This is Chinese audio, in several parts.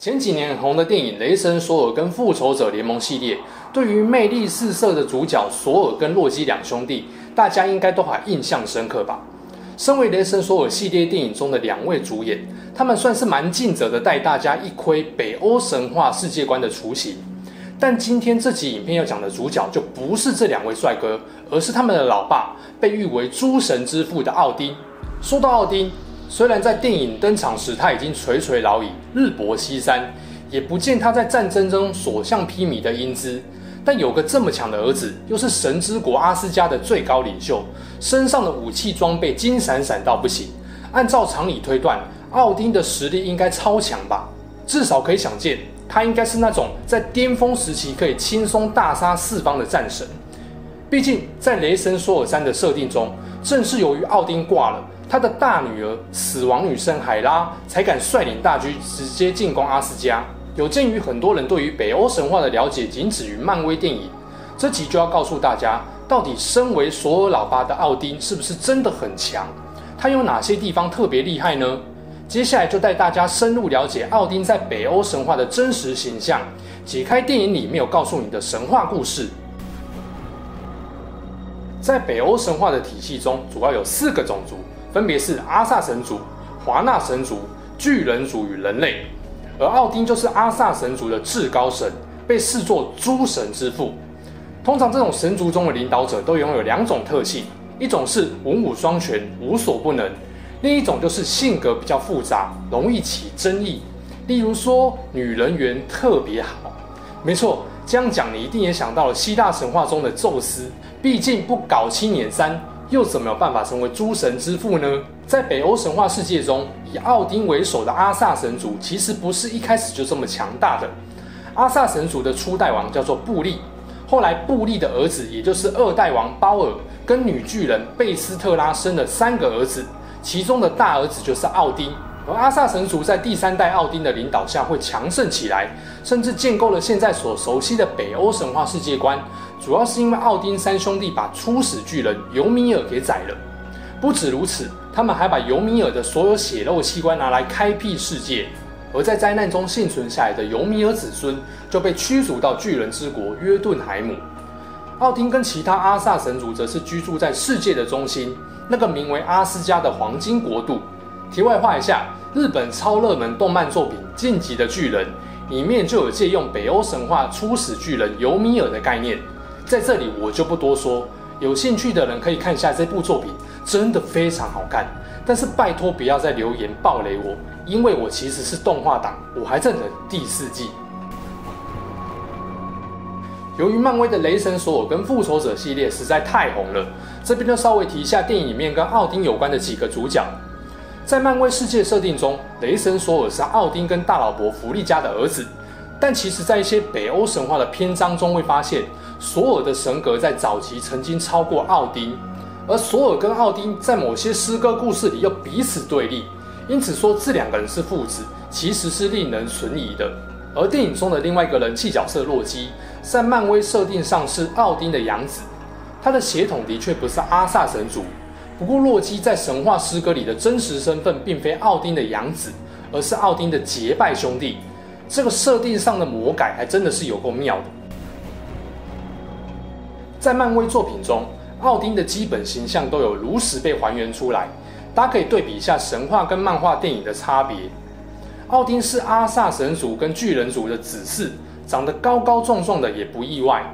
前几年红的电影《雷神索尔》跟《复仇者联盟》系列，对于魅力四射的主角索尔跟洛基两兄弟，大家应该都还印象深刻吧？身为《雷神索尔》系列电影中的两位主演，他们算是蛮尽责的带大家一窥北欧神话世界观的雏形。但今天这集影片要讲的主角就不是这两位帅哥，而是他们的老爸，被誉为诸神之父的奥丁。说到奥丁，虽然在电影登场时他已经垂垂老矣、日薄西山，也不见他在战争中所向披靡的英姿，但有个这么强的儿子，又是神之国阿斯加的最高领袖，身上的武器装备金闪闪到不行。按照常理推断，奥丁的实力应该超强吧？至少可以想见，他应该是那种在巅峰时期可以轻松大杀四方的战神。毕竟在雷神索尔三的设定中，正是由于奥丁挂了。他的大女儿死亡女神海拉才敢率领大军直接进攻阿斯加。有鉴于很多人对于北欧神话的了解仅止于漫威电影，这集就要告诉大家，到底身为索尔老爸的奥丁是不是真的很强？他有哪些地方特别厉害呢？接下来就带大家深入了解奥丁在北欧神话的真实形象，解开电影里没有告诉你的神话故事。在北欧神话的体系中，主要有四个种族。分别是阿萨神族、华纳神族、巨人族与人类，而奥丁就是阿萨神族的至高神，被视作诸神之父。通常这种神族中的领导者都拥有两种特性，一种是文武双全、无所不能；另一种就是性格比较复杂，容易起争议。例如说，女人缘特别好。没错，这样讲你一定也想到了希腊神话中的宙斯，毕竟不搞七捻三。又怎么有办法成为诸神之父呢？在北欧神话世界中，以奥丁为首的阿萨神族其实不是一开始就这么强大的。阿萨神族的初代王叫做布利，后来布利的儿子，也就是二代王鲍尔，跟女巨人贝斯特拉生了三个儿子，其中的大儿子就是奥丁。而阿萨神族在第三代奥丁的领导下会强盛起来，甚至建构了现在所熟悉的北欧神话世界观。主要是因为奥丁三兄弟把初始巨人尤米尔给宰了。不止如此，他们还把尤米尔的所有血肉器官拿来开辟世界。而在灾难中幸存下来的尤米尔子孙就被驱逐到巨人之国约顿海姆。奥丁跟其他阿萨神族则是居住在世界的中心，那个名为阿斯加的黄金国度。题外话一下，日本超热门动漫作品《进击的巨人》里面就有借用北欧神话初始巨人尤米尔的概念。在这里我就不多说，有兴趣的人可以看一下这部作品，真的非常好看。但是拜托不要再留言爆雷我，因为我其实是动画党，我还在等第四季。由于漫威的雷神索尔跟复仇者系列实在太红了，这边就稍微提一下电影里面跟奥丁有关的几个主角。在漫威世界设定中，雷神索尔是奥丁跟大老婆弗利嘉的儿子。但其实，在一些北欧神话的篇章中，会发现索尔的神格在早期曾经超过奥丁，而索尔跟奥丁在某些诗歌故事里又彼此对立，因此说这两个人是父子，其实是令人存疑的。而电影中的另外一个人气角色洛基，在漫威设定上是奥丁的养子，他的血统的确不是阿萨神族。不过，洛基在神话诗歌里的真实身份，并非奥丁的养子，而是奥丁的结拜兄弟。这个设定上的魔改还真的是有够妙的。在漫威作品中，奥丁的基本形象都有如实被还原出来，大家可以对比一下神话跟漫画电影的差别。奥丁是阿萨神族跟巨人族的子嗣，长得高高壮壮的也不意外，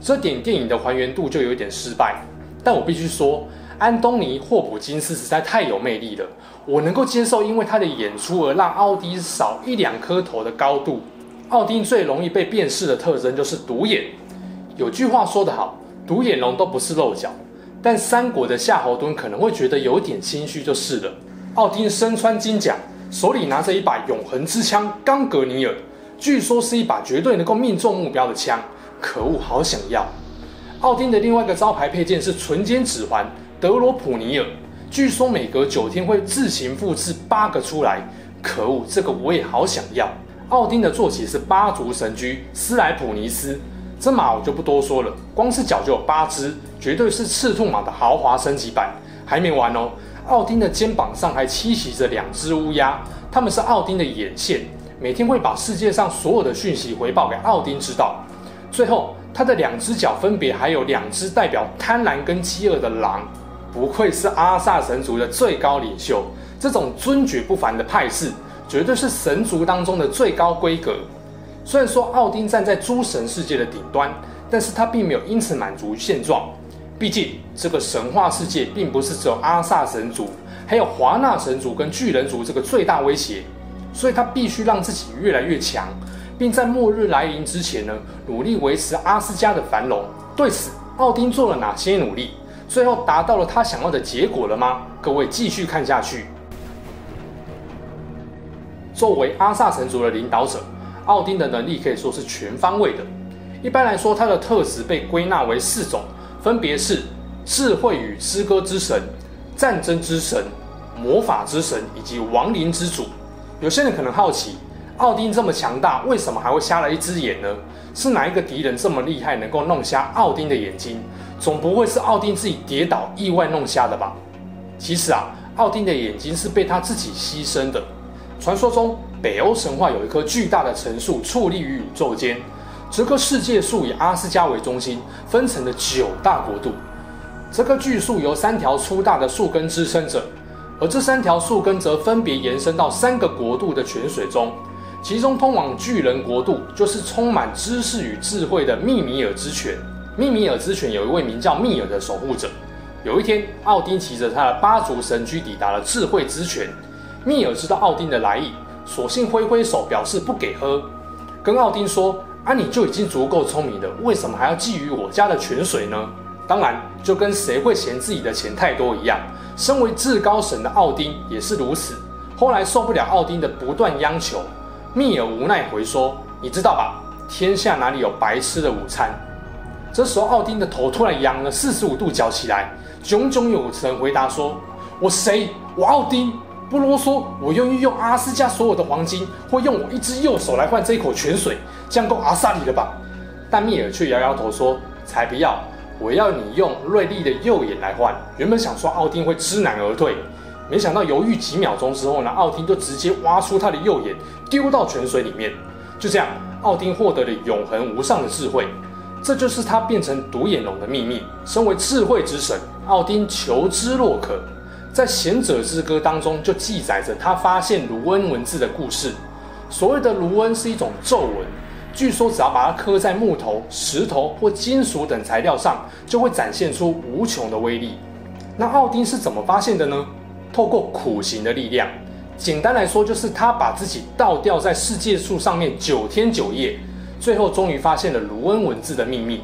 这点电影的还原度就有点失败。但我必须说，安东尼·霍普金斯实在太有魅力了，我能够接受，因为他的演出而让奥丁少一两颗头的高度。奥丁最容易被辨识的特征就是独眼。有句话说得好，独眼龙都不是漏角，但三国的夏侯惇可能会觉得有点心虚，就是了。奥丁身穿金甲，手里拿着一把永恒之枪——冈格尼尔，据说是一把绝对能够命中目标的枪，可恶，好想要！奥丁的另外一个招牌配件是纯金指环德罗普尼尔，据说每隔九天会自行复制八个出来。可恶，这个我也好想要。奥丁的坐骑是八足神驹斯莱普尼斯，这马我就不多说了，光是脚就有八只，绝对是赤兔马的豪华升级版。还没完哦，奥丁的肩膀上还栖息着两只乌鸦，它们是奥丁的眼线，每天会把世界上所有的讯息回报给奥丁知道。最后，它的两只脚分别还有两只代表贪婪跟饥饿的狼，不愧是阿萨神族的最高领袖。这种尊爵不凡的派系，绝对是神族当中的最高规格。虽然说奥丁站在诸神世界的顶端，但是他并没有因此满足现状。毕竟这个神话世界并不是只有阿萨神族，还有华纳神族跟巨人族这个最大威胁，所以他必须让自己越来越强，并在末日来临之前呢，努力维持阿斯加的繁荣。对此，奥丁做了哪些努力？最后达到了他想要的结果了吗？各位继续看下去。作为阿萨神族的领导者，奥丁的能力可以说是全方位的。一般来说，他的特质被归纳为四种，分别是智慧与诗歌之神、战争之神、魔法之神以及亡灵之主。有些人可能好奇，奥丁这么强大，为什么还会瞎了一只眼呢？是哪一个敌人这么厉害，能够弄瞎奥丁的眼睛？总不会是奥丁自己跌倒意外弄瞎的吧？其实啊，奥丁的眼睛是被他自己牺牲的。传说中，北欧神话有一棵巨大的神树矗立于宇宙间。这棵世界树以阿斯加为中心，分成了九大国度。这棵巨树由三条粗大的树根支撑着，而这三条树根则分别延伸到三个国度的泉水中。其中通往巨人国度，就是充满知识与智慧的密米尔之泉。密米尔之泉有一位名叫密尔的守护者。有一天，奥丁骑着他的八足神驹抵达了智慧之泉。密尔知道奥丁的来意，索性挥挥手表示不给喝，跟奥丁说：“啊，你就已经足够聪明了，为什么还要觊觎我家的泉水呢？”当然，就跟谁会嫌自己的钱太多一样，身为至高神的奥丁也是如此。后来受不了奥丁的不断央求，密尔无奈回说：“你知道吧，天下哪里有白吃的午餐？”这时候，奥丁的头突然仰了四十五度角起来，炯炯有神回答说：“我谁？我奥丁。”不啰嗦，我愿意用阿斯加所有的黄金，或用我一只右手来换这一口泉水，这样够阿萨里了吧？但密尔却摇摇头说：“才不要！我要你用锐利的右眼来换。”原本想说奥丁会知难而退，没想到犹豫几秒钟之后呢，奥丁就直接挖出他的右眼，丢到泉水里面。就这样，奥丁获得了永恒无上的智慧，这就是他变成独眼龙的秘密。身为智慧之神，奥丁求知若渴。在《贤者之歌》当中，就记载着他发现卢恩文字的故事。所谓的卢恩是一种咒文，据说只要把它刻在木头、石头或金属等材料上，就会展现出无穷的威力。那奥丁是怎么发现的呢？透过苦行的力量。简单来说，就是他把自己倒吊在世界树上面九天九夜，最后终于发现了卢恩文字的秘密。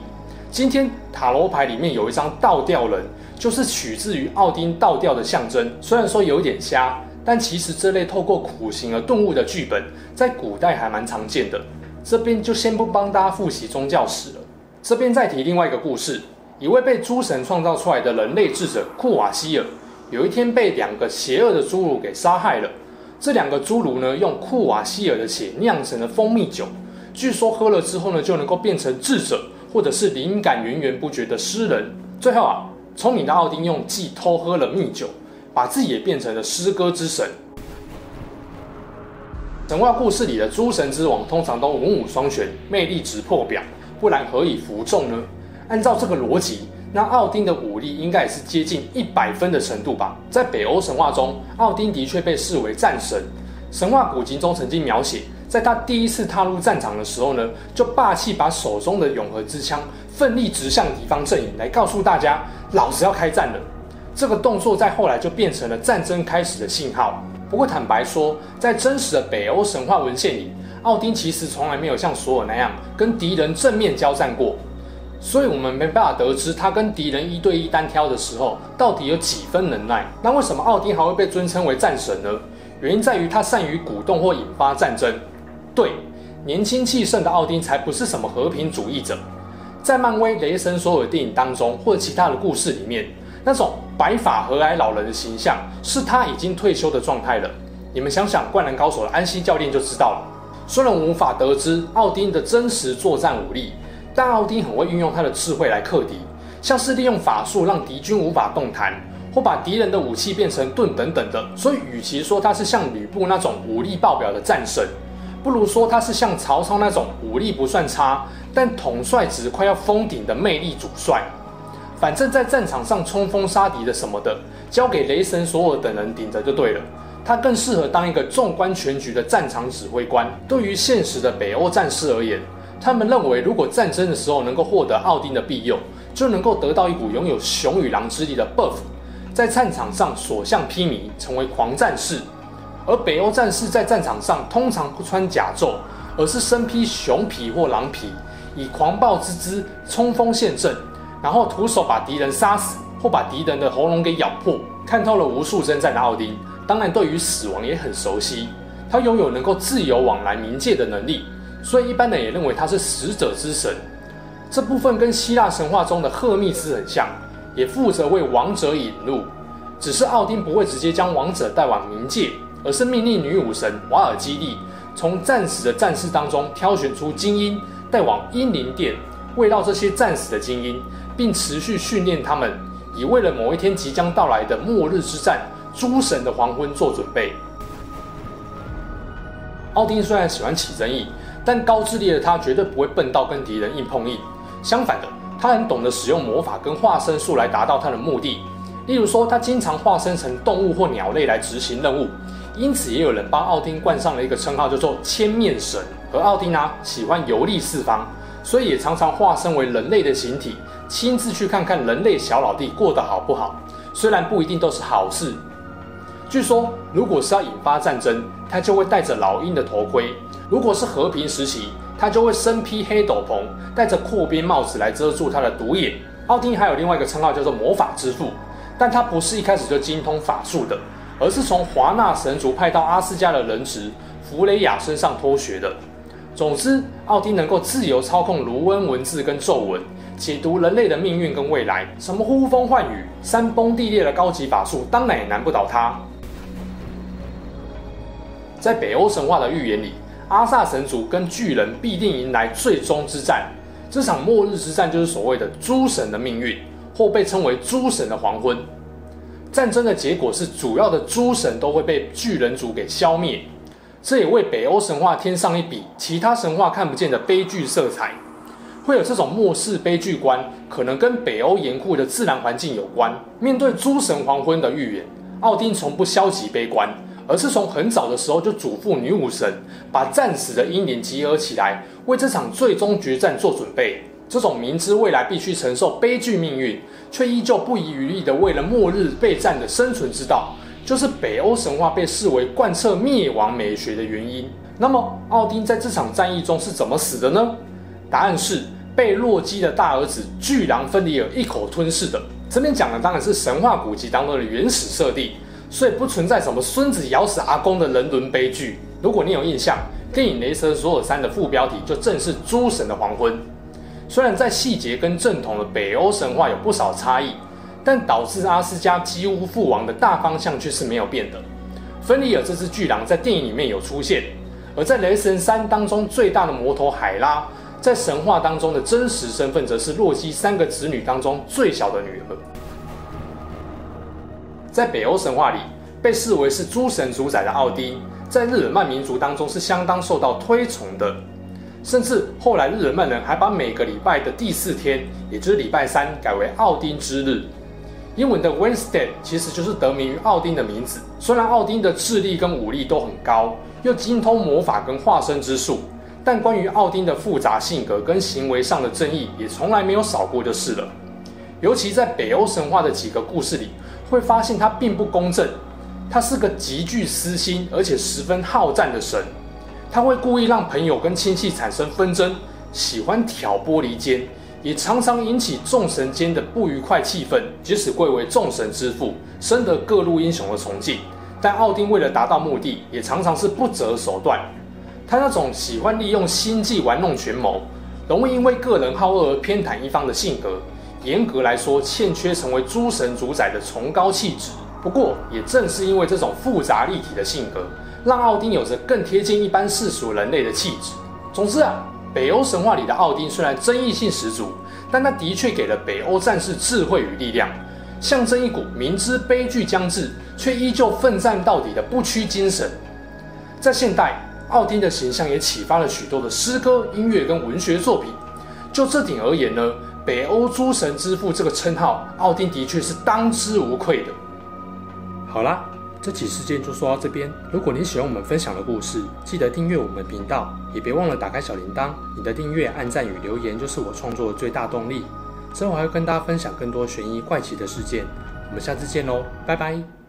今天塔罗牌里面有一张倒吊人。就是取自于奥丁倒吊的象征，虽然说有点瞎，但其实这类透过苦行而顿悟的剧本，在古代还蛮常见的。这边就先不帮大家复习宗教史了，这边再提另外一个故事：一位被诸神创造出来的人类智者库瓦希尔，有一天被两个邪恶的侏儒给杀害了。这两个侏儒呢，用库瓦希尔的血酿成了蜂蜜酒，据说喝了之后呢，就能够变成智者，或者是灵感源源不绝的诗人。最后啊。聪明的奥丁用计偷喝了蜜酒，把自己也变成了诗歌之神。神话故事里的诸神之王通常都文武双全，魅力值破表，不然何以服众呢？按照这个逻辑，那奥丁的武力应该也是接近一百分的程度吧？在北欧神话中，奥丁的确被视为战神。神话古籍中曾经描写，在他第一次踏入战场的时候呢，就霸气把手中的永和之枪奋力直向敌方阵营，来告诉大家。老子要开战了！这个动作在后来就变成了战争开始的信号。不过坦白说，在真实的北欧神话文献里，奥丁其实从来没有像索尔那样跟敌人正面交战过，所以我们没办法得知他跟敌人一对一单挑的时候到底有几分能耐。那为什么奥丁还会被尊称为战神呢？原因在于他善于鼓动或引发战争。对，年轻气盛的奥丁才不是什么和平主义者。在漫威雷神所有的电影当中，或者其他的故事里面，那种白发和蔼老人的形象，是他已经退休的状态了。你们想想，《灌篮高手》的安西教练就知道了。虽然无法得知奥丁的真实作战武力，但奥丁很会运用他的智慧来克敌，像是利用法术让敌军无法动弹，或把敌人的武器变成盾等等的。所以，与其说他是像吕布那种武力爆表的战神，不如说他是像曹操那种武力不算差，但统帅值快要封顶的魅力主帅。反正，在战场上冲锋杀敌的什么的，交给雷神索尔等人顶着就对了。他更适合当一个纵观全局的战场指挥官。对于现实的北欧战士而言，他们认为如果战争的时候能够获得奥丁的庇佑，就能够得到一股拥有熊与狼之力的 buff，在战场上所向披靡，成为狂战士。而北欧战士在战场上通常不穿甲胄，而是身披熊皮或狼皮，以狂暴之姿冲锋陷阵，然后徒手把敌人杀死，或把敌人的喉咙给咬破。看透了无数征战的奥丁。当然，对于死亡也很熟悉。他拥有能够自由往来冥界的能力，所以一般人也认为他是死者之神。这部分跟希腊神话中的赫密斯很像，也负责为亡者引路。只是奥丁不会直接将亡者带往冥界，而是命令女武神瓦尔基利从战死的战士当中挑选出精英，带往英灵殿，慰劳这些战死的精英，并持续训练他们，以为了某一天即将到来的末日之战。诸神的黄昏做准备。奥丁虽然喜欢起争议，但高智力的他绝对不会笨到跟敌人硬碰硬。相反的，他很懂得使用魔法跟化身术来达到他的目的。例如说，他经常化身成动物或鸟类来执行任务，因此也有人帮奥丁冠上了一个称号，叫做千面神。而奥丁啊，喜欢游历四方，所以也常常化身为人类的形体，亲自去看看人类小老弟过得好不好。虽然不一定都是好事。据说，如果是要引发战争，他就会戴着老鹰的头盔；如果是和平时期，他就会身披黑斗篷，戴着阔边帽子来遮住他的独眼。奥丁还有另外一个称号叫做魔法之父，但他不是一开始就精通法术的，而是从华纳神族派到阿斯加的人质弗雷亚身上偷学的。总之，奥丁能够自由操控卢恩文字跟咒文，解读人类的命运跟未来，什么呼风唤雨、山崩地裂的高级法术，当然也难不倒他。在北欧神话的预言里，阿萨神族跟巨人必定迎来最终之战。这场末日之战就是所谓的诸神的命运，或被称为诸神的黄昏。战争的结果是，主要的诸神都会被巨人族给消灭。这也为北欧神话添上一笔其他神话看不见的悲剧色彩。会有这种末世悲剧观，可能跟北欧严酷的自然环境有关。面对诸神黄昏的预言，奥丁从不消极悲观。而是从很早的时候就嘱咐女武神，把战死的英灵集合起来，为这场最终决战做准备。这种明知未来必须承受悲剧命运，却依旧不遗余力的为了末日备战的生存之道，就是北欧神话被视为贯彻灭亡美学的原因。那么，奥丁在这场战役中是怎么死的呢？答案是被洛基的大儿子巨狼芬里尔一口吞噬的。这边讲的当然是神话古籍当中的原始设定。所以不存在什么孙子咬死阿公的人伦悲剧。如果你有印象，电影《雷神索尔三》的副标题就正是“诸神的黄昏”。虽然在细节跟正统的北欧神话有不少差异，但导致阿斯加几乎覆亡的大方向却是没有变的。芬里尔这只巨狼在电影里面有出现，而在《雷神三》当中最大的魔头海拉，在神话当中的真实身份则是洛基三个子女当中最小的女儿。在北欧神话里，被视为是诸神主宰的奥丁，在日耳曼民族当中是相当受到推崇的。甚至后来日耳曼人还把每个礼拜的第四天，也就是礼拜三，改为奥丁之日。英文的 Wednesday 其实就是得名于奥丁的名字。虽然奥丁的智力跟武力都很高，又精通魔法跟化身之术，但关于奥丁的复杂性格跟行为上的正义，也从来没有少过就是了。尤其在北欧神话的几个故事里。会发现他并不公正，他是个极具私心而且十分好战的神。他会故意让朋友跟亲戚产生纷争，喜欢挑拨离间，也常常引起众神间的不愉快气氛。即使贵为众神之父，深得各路英雄的崇敬，但奥丁为了达到目的，也常常是不择手段。他那种喜欢利用心计玩弄权谋，容易因为个人好恶而偏袒一方的性格，严格来说欠缺成为诸神主宰的崇高气质。不过，也正是因为这种复杂立体的性格，让奥丁有着更贴近一般世俗人类的气质。总之啊，北欧神话里的奥丁虽然争议性十足，但他的确给了北欧战士智慧与力量，象征一股明知悲剧将至却依旧奋战到底的不屈精神。在现代，奥丁的形象也启发了许多的诗歌、音乐跟文学作品。就这点而言呢，北欧诸神之父这个称号，奥丁的确是当之无愧的。好啦，这期事件就说到这边。如果你喜欢我们分享的故事，记得订阅我们频道，也别忘了打开小铃铛。你的订阅、按赞与留言就是我创作的最大动力。之后还会跟大家分享更多悬疑怪奇的事件。我们下次见喽，拜拜。